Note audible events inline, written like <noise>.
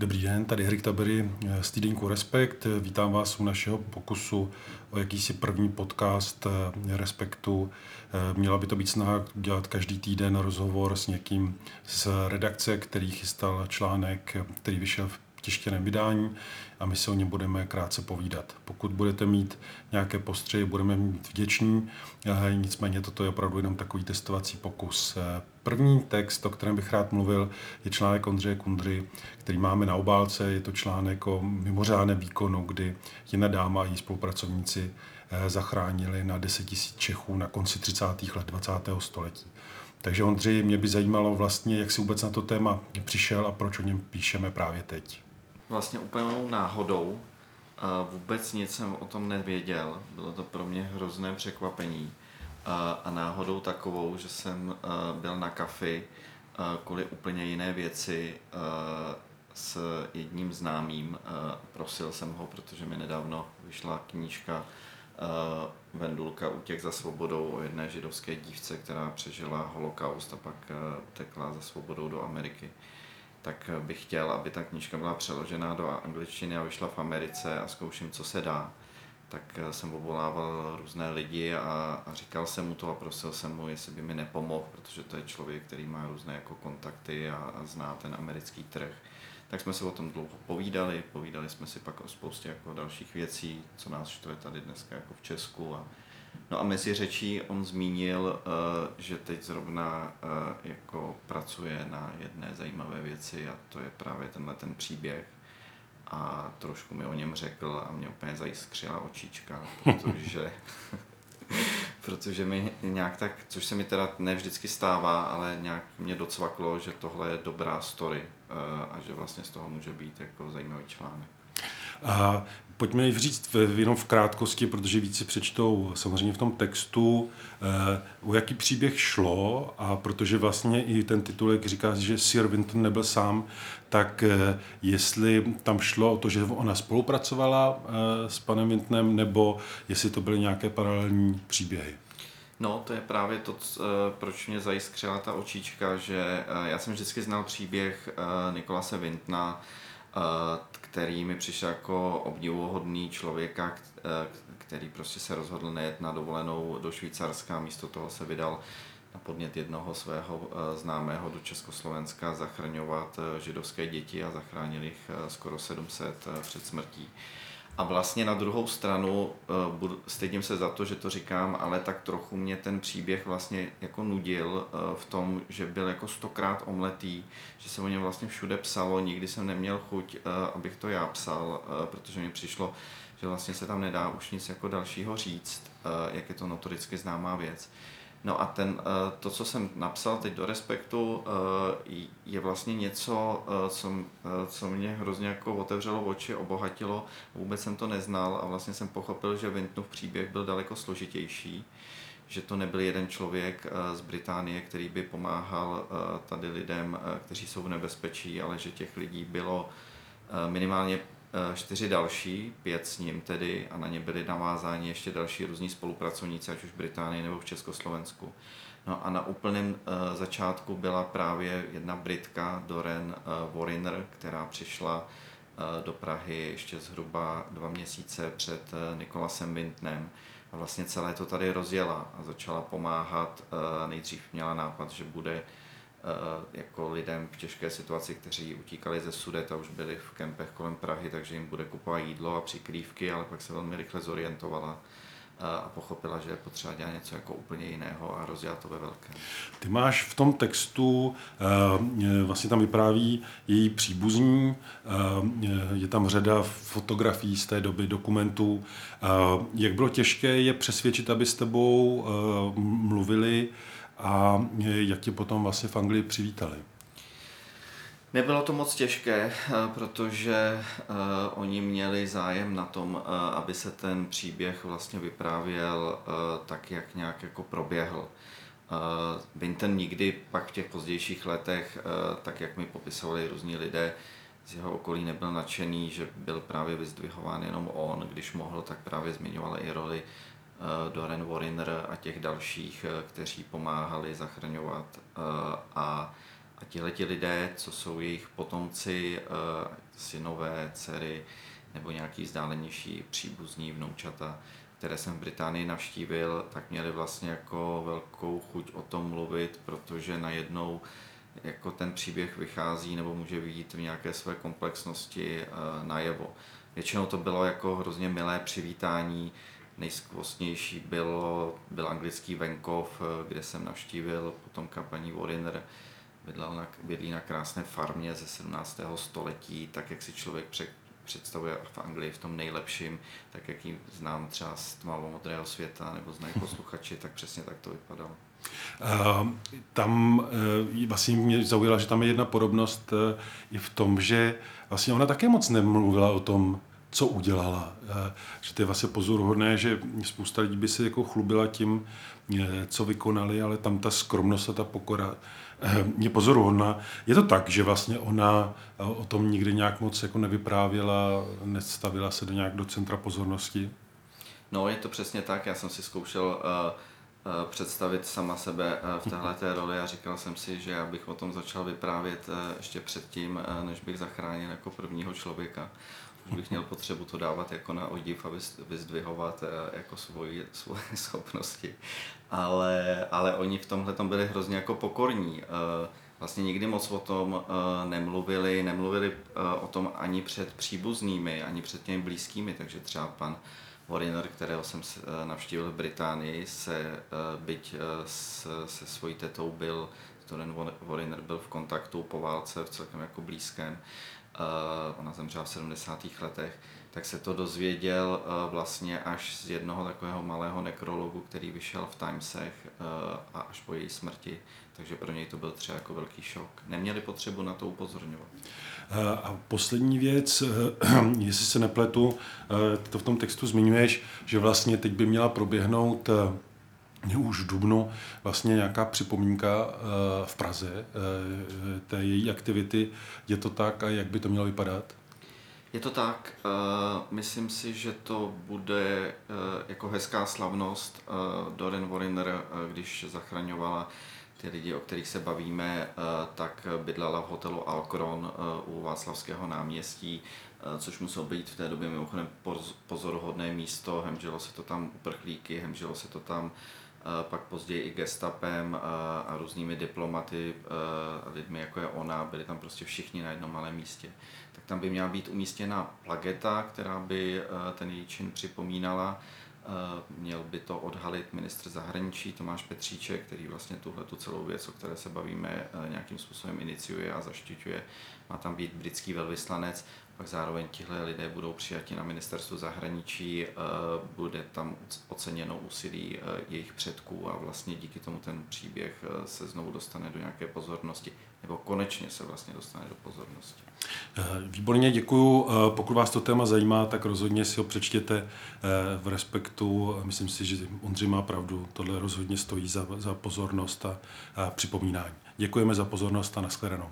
Dobrý den, tady Erik Tabery z týdenku Respekt. Vítám vás u našeho pokusu o jakýsi první podcast Respektu. Měla by to být snaha dělat každý týden rozhovor s někým z redakce, který chystal článek, který vyšel v tištěném vydání a my se o něm budeme krátce povídat. Pokud budete mít nějaké postřehy, budeme mít vděční, nicméně toto je opravdu jenom takový testovací pokus. První text, o kterém bych rád mluvil, je článek Ondřeje Kundry, který máme na obálce. Je to článek o mimořádném výkonu, kdy jedna dáma a její spolupracovníci eh, zachránili na 10 000 Čechů na konci 30. let 20. století. Takže Ondřej, mě by zajímalo vlastně, jak si vůbec na to téma přišel a proč o něm píšeme právě teď vlastně úplnou náhodou. Vůbec nic jsem o tom nevěděl. Bylo to pro mě hrozné překvapení. A náhodou takovou, že jsem byl na kafi kvůli úplně jiné věci s jedním známým. Prosil jsem ho, protože mi nedávno vyšla knížka Vendulka útěk za svobodou o jedné židovské dívce, která přežila holokaust a pak tekla za svobodou do Ameriky tak bych chtěl, aby ta knížka byla přeložena do angličtiny a vyšla v Americe a zkouším, co se dá. Tak eh, jsem obvolával různé lidi a, a říkal jsem mu to a prosil jsem mu, jestli by mi nepomohl, protože to je člověk, který má různé jako kontakty a, a zná ten americký trh. Tak jsme se o tom dlouho povídali, povídali jsme si pak o spoustě jako dalších věcí, co nás štve tady dneska jako v Česku a, No a mezi řečí on zmínil, eh, že teď zrovna eh, jako pracuje na jedné zajímavé věci a to je právě tenhle ten příběh. A trošku mi o něm řekl a mě úplně zajiskřila očička, protože, <laughs> protože mi nějak tak, což se mi teda ne vždycky stává, ale nějak mě docvaklo, že tohle je dobrá story eh, a že vlastně z toho může být jako zajímavý článek. A pojďme říct jenom v krátkosti, protože víc si přečtou samozřejmě v tom textu, eh, o jaký příběh šlo a protože vlastně i ten titulek říká, že Sir Winton nebyl sám, tak eh, jestli tam šlo o to, že ona spolupracovala eh, s panem Wintonem, nebo jestli to byly nějaké paralelní příběhy. No, to je právě to, proč mě zajiskřila ta očička, že já jsem vždycky znal příběh Nikolase Vintna, který mi přišel jako obdivuhodný člověka, který prostě se rozhodl nejet na dovolenou do Švýcarska, místo toho se vydal na podnět jednoho svého známého do Československa zachraňovat židovské děti a zachránil jich skoro 700 před smrtí. A vlastně na druhou stranu, uh, stydím se za to, že to říkám, ale tak trochu mě ten příběh vlastně jako nudil uh, v tom, že byl jako stokrát omletý, že se o něm vlastně všude psalo, nikdy jsem neměl chuť, uh, abych to já psal, protože mi přišlo, že vlastně se tam nedá už nic jako dalšího říct, jak je to notoricky známá věc. No a ten, eh, to, co jsem napsal teď do Respektu, eh, je vlastně něco, eh, co, co mě hrozně jako otevřelo oči, obohatilo. Vůbec jsem to neznal a vlastně jsem pochopil, že Vintnův příběh byl daleko složitější, že to nebyl jeden člověk z Británie, který by pomáhal tady lidem, kteří jsou v nebezpečí, ale že těch lidí bylo minimálně čtyři další, pět s ním tedy, a na ně byli navázáni ještě další různí spolupracovníci, ať už v Británii nebo v Československu. No a na úplném uh, začátku byla právě jedna Britka, Doren uh, Wariner, která přišla do Prahy ještě zhruba dva měsíce před Nikolasem Wintnem a vlastně celé to tady rozjela a začala pomáhat. Nejdřív měla nápad, že bude Eh, jako lidem v těžké situaci, kteří utíkali ze Sudeta, už byli v kempech kolem Prahy, takže jim bude kupovat jídlo a přikrývky, ale pak se velmi rychle zorientovala eh, a pochopila, že je potřeba dělat něco jako úplně jiného a rozdělat to ve velkém. Ty máš v tom textu, eh, vlastně tam vypráví její příbuzní, je tam řada fotografií z té doby, dokumentů. Jak bylo těžké je přesvědčit, aby s tebou mluvili, a jak tě potom vlastně v Anglii přivítali? Nebylo to moc těžké, eh, protože uh, oni měli zájem na tom, uh, aby se ten příběh vlastně vyprávěl tak, jak nějak jako proběhl. Vinton nikdy pak v těch pozdějších letech, tak jak mi popisovali různí lidé z jeho okolí, nebyl nadšený, že byl právě vyzdvihován jenom on, když mohl, tak právě zmiňoval i roli Eh, Doran Wariner a těch dalších, eh, kteří pomáhali zachraňovat. Eh, a A tihleti lidé, co jsou jejich potomci, synové, dcery nebo nějaký vzdálenější příbuzní vnoučata, které jsem v Británii navštívil, tak měli vlastně jako velkou chuť o tom mluvit, protože najednou jako ten příběh vychází nebo může vidět v nějaké své komplexnosti najevo. Většinou to bylo jako hrozně milé přivítání, nejskvostnější bylo, byl anglický venkov, kde jsem navštívil potomka paní Wariner, bydlel na, bydlí na krásné farmě ze 17. století, tak jak si člověk představuje v Anglii v tom nejlepším, tak jak ji znám třeba z tmavo modrého světa nebo znají <laughs> posluchači, tak přesně tak to vypadalo. Uh, tam uh, vlastně mě zaujala, že tam je jedna podobnost uh, i v tom, že vlastně ona také moc nemluvila o tom, co udělala. Uh, že to je vlastně pozoruhodné, že spousta lidí by se jako chlubila tím, uh, co vykonali, ale tam ta skromnost a ta pokora je pozoruhodná. Je to tak, že vlastně ona o tom nikdy nějak moc jako nevyprávěla, nestavila se do nějak do centra pozornosti? No, je to přesně tak. Já jsem si zkoušel představit sama sebe v téhle té roli a říkal jsem si, že já bych o tom začal vyprávět ještě předtím, než bych zachránil jako prvního člověka. Bych měl potřebu to dávat jako na odiv a vyzdvihovat uh, jako svoji, svoje <laughs> schopnosti ale, ale oni v tomhle byli hrozně jako pokorní. Eh, vlastně nikdy moc o tom eh, nemluvili, nemluvili eh, o tom ani před příbuznými, ani před těmi blízkými, takže třeba pan Wariner, kterého jsem navštívil v Británii, se byť se svojí tetou byl, Storen Wariner byl v kontaktu po válce v celkem jako blízkém, ona zemřela v 70. letech, tak se to dozvěděl uh, vlastně až z jednoho takového malého nekrologu, který vyšel v Timesech uh, a až po její smrti. Takže pro něj to byl třeba jako velký šok. Neměli potřebu na to upozorňovat. Eh, a poslední věc, <clears throat> jestli se nepletu, to v tom textu zmiňuješ, že vlastně teď by měla proběhnout už v Dubnu vlastně nějaká připomínka v Praze té její aktivity. Je to tak a jak by to mělo vypadat? Je to tak, uh, myslím si, že to bude uh, jako hezká slavnost. Uh, Doreen Wariner, uh, když zachraňovala ty lidi, o kterých se bavíme, uh, tak bydlela v hotelu Alcron uh, u Václavského náměstí, uh, což muselo být v té době mimochodem pozoruhodné místo. Hemžilo se to tam uprchlíky, hemžilo se to tam pak později i gestapem a různými diplomaty, lidmi jako je ona, byli tam prostě všichni na jednom malém místě tak tam by měla být umístěna plageta, která by ten její čin připomínala. Měl by to odhalit ministr zahraničí Tomáš Petříček, který vlastně tuhle tu celou věc, o které se bavíme, nějakým způsobem iniciuje a zaštiťuje. Má tam být britský velvyslanec, pak zároveň tihle lidé budou přijati na ministerstvu zahraničí, bude tam oceněno úsilí jejich předků a vlastně díky tomu ten příběh se znovu dostane do nějaké pozornosti, nebo konečně se vlastně dostane do pozornosti. Eh, výborně, děkuju. Eh, pokud vás to téma zajímá, tak rozhodně si ho přečtěte eh, v respektu. Myslím si, že Ondřej má pravdu. Tohle rozhodně stojí za, za pozornost a, a připomínání. Děkujeme za pozornost a nashledanou.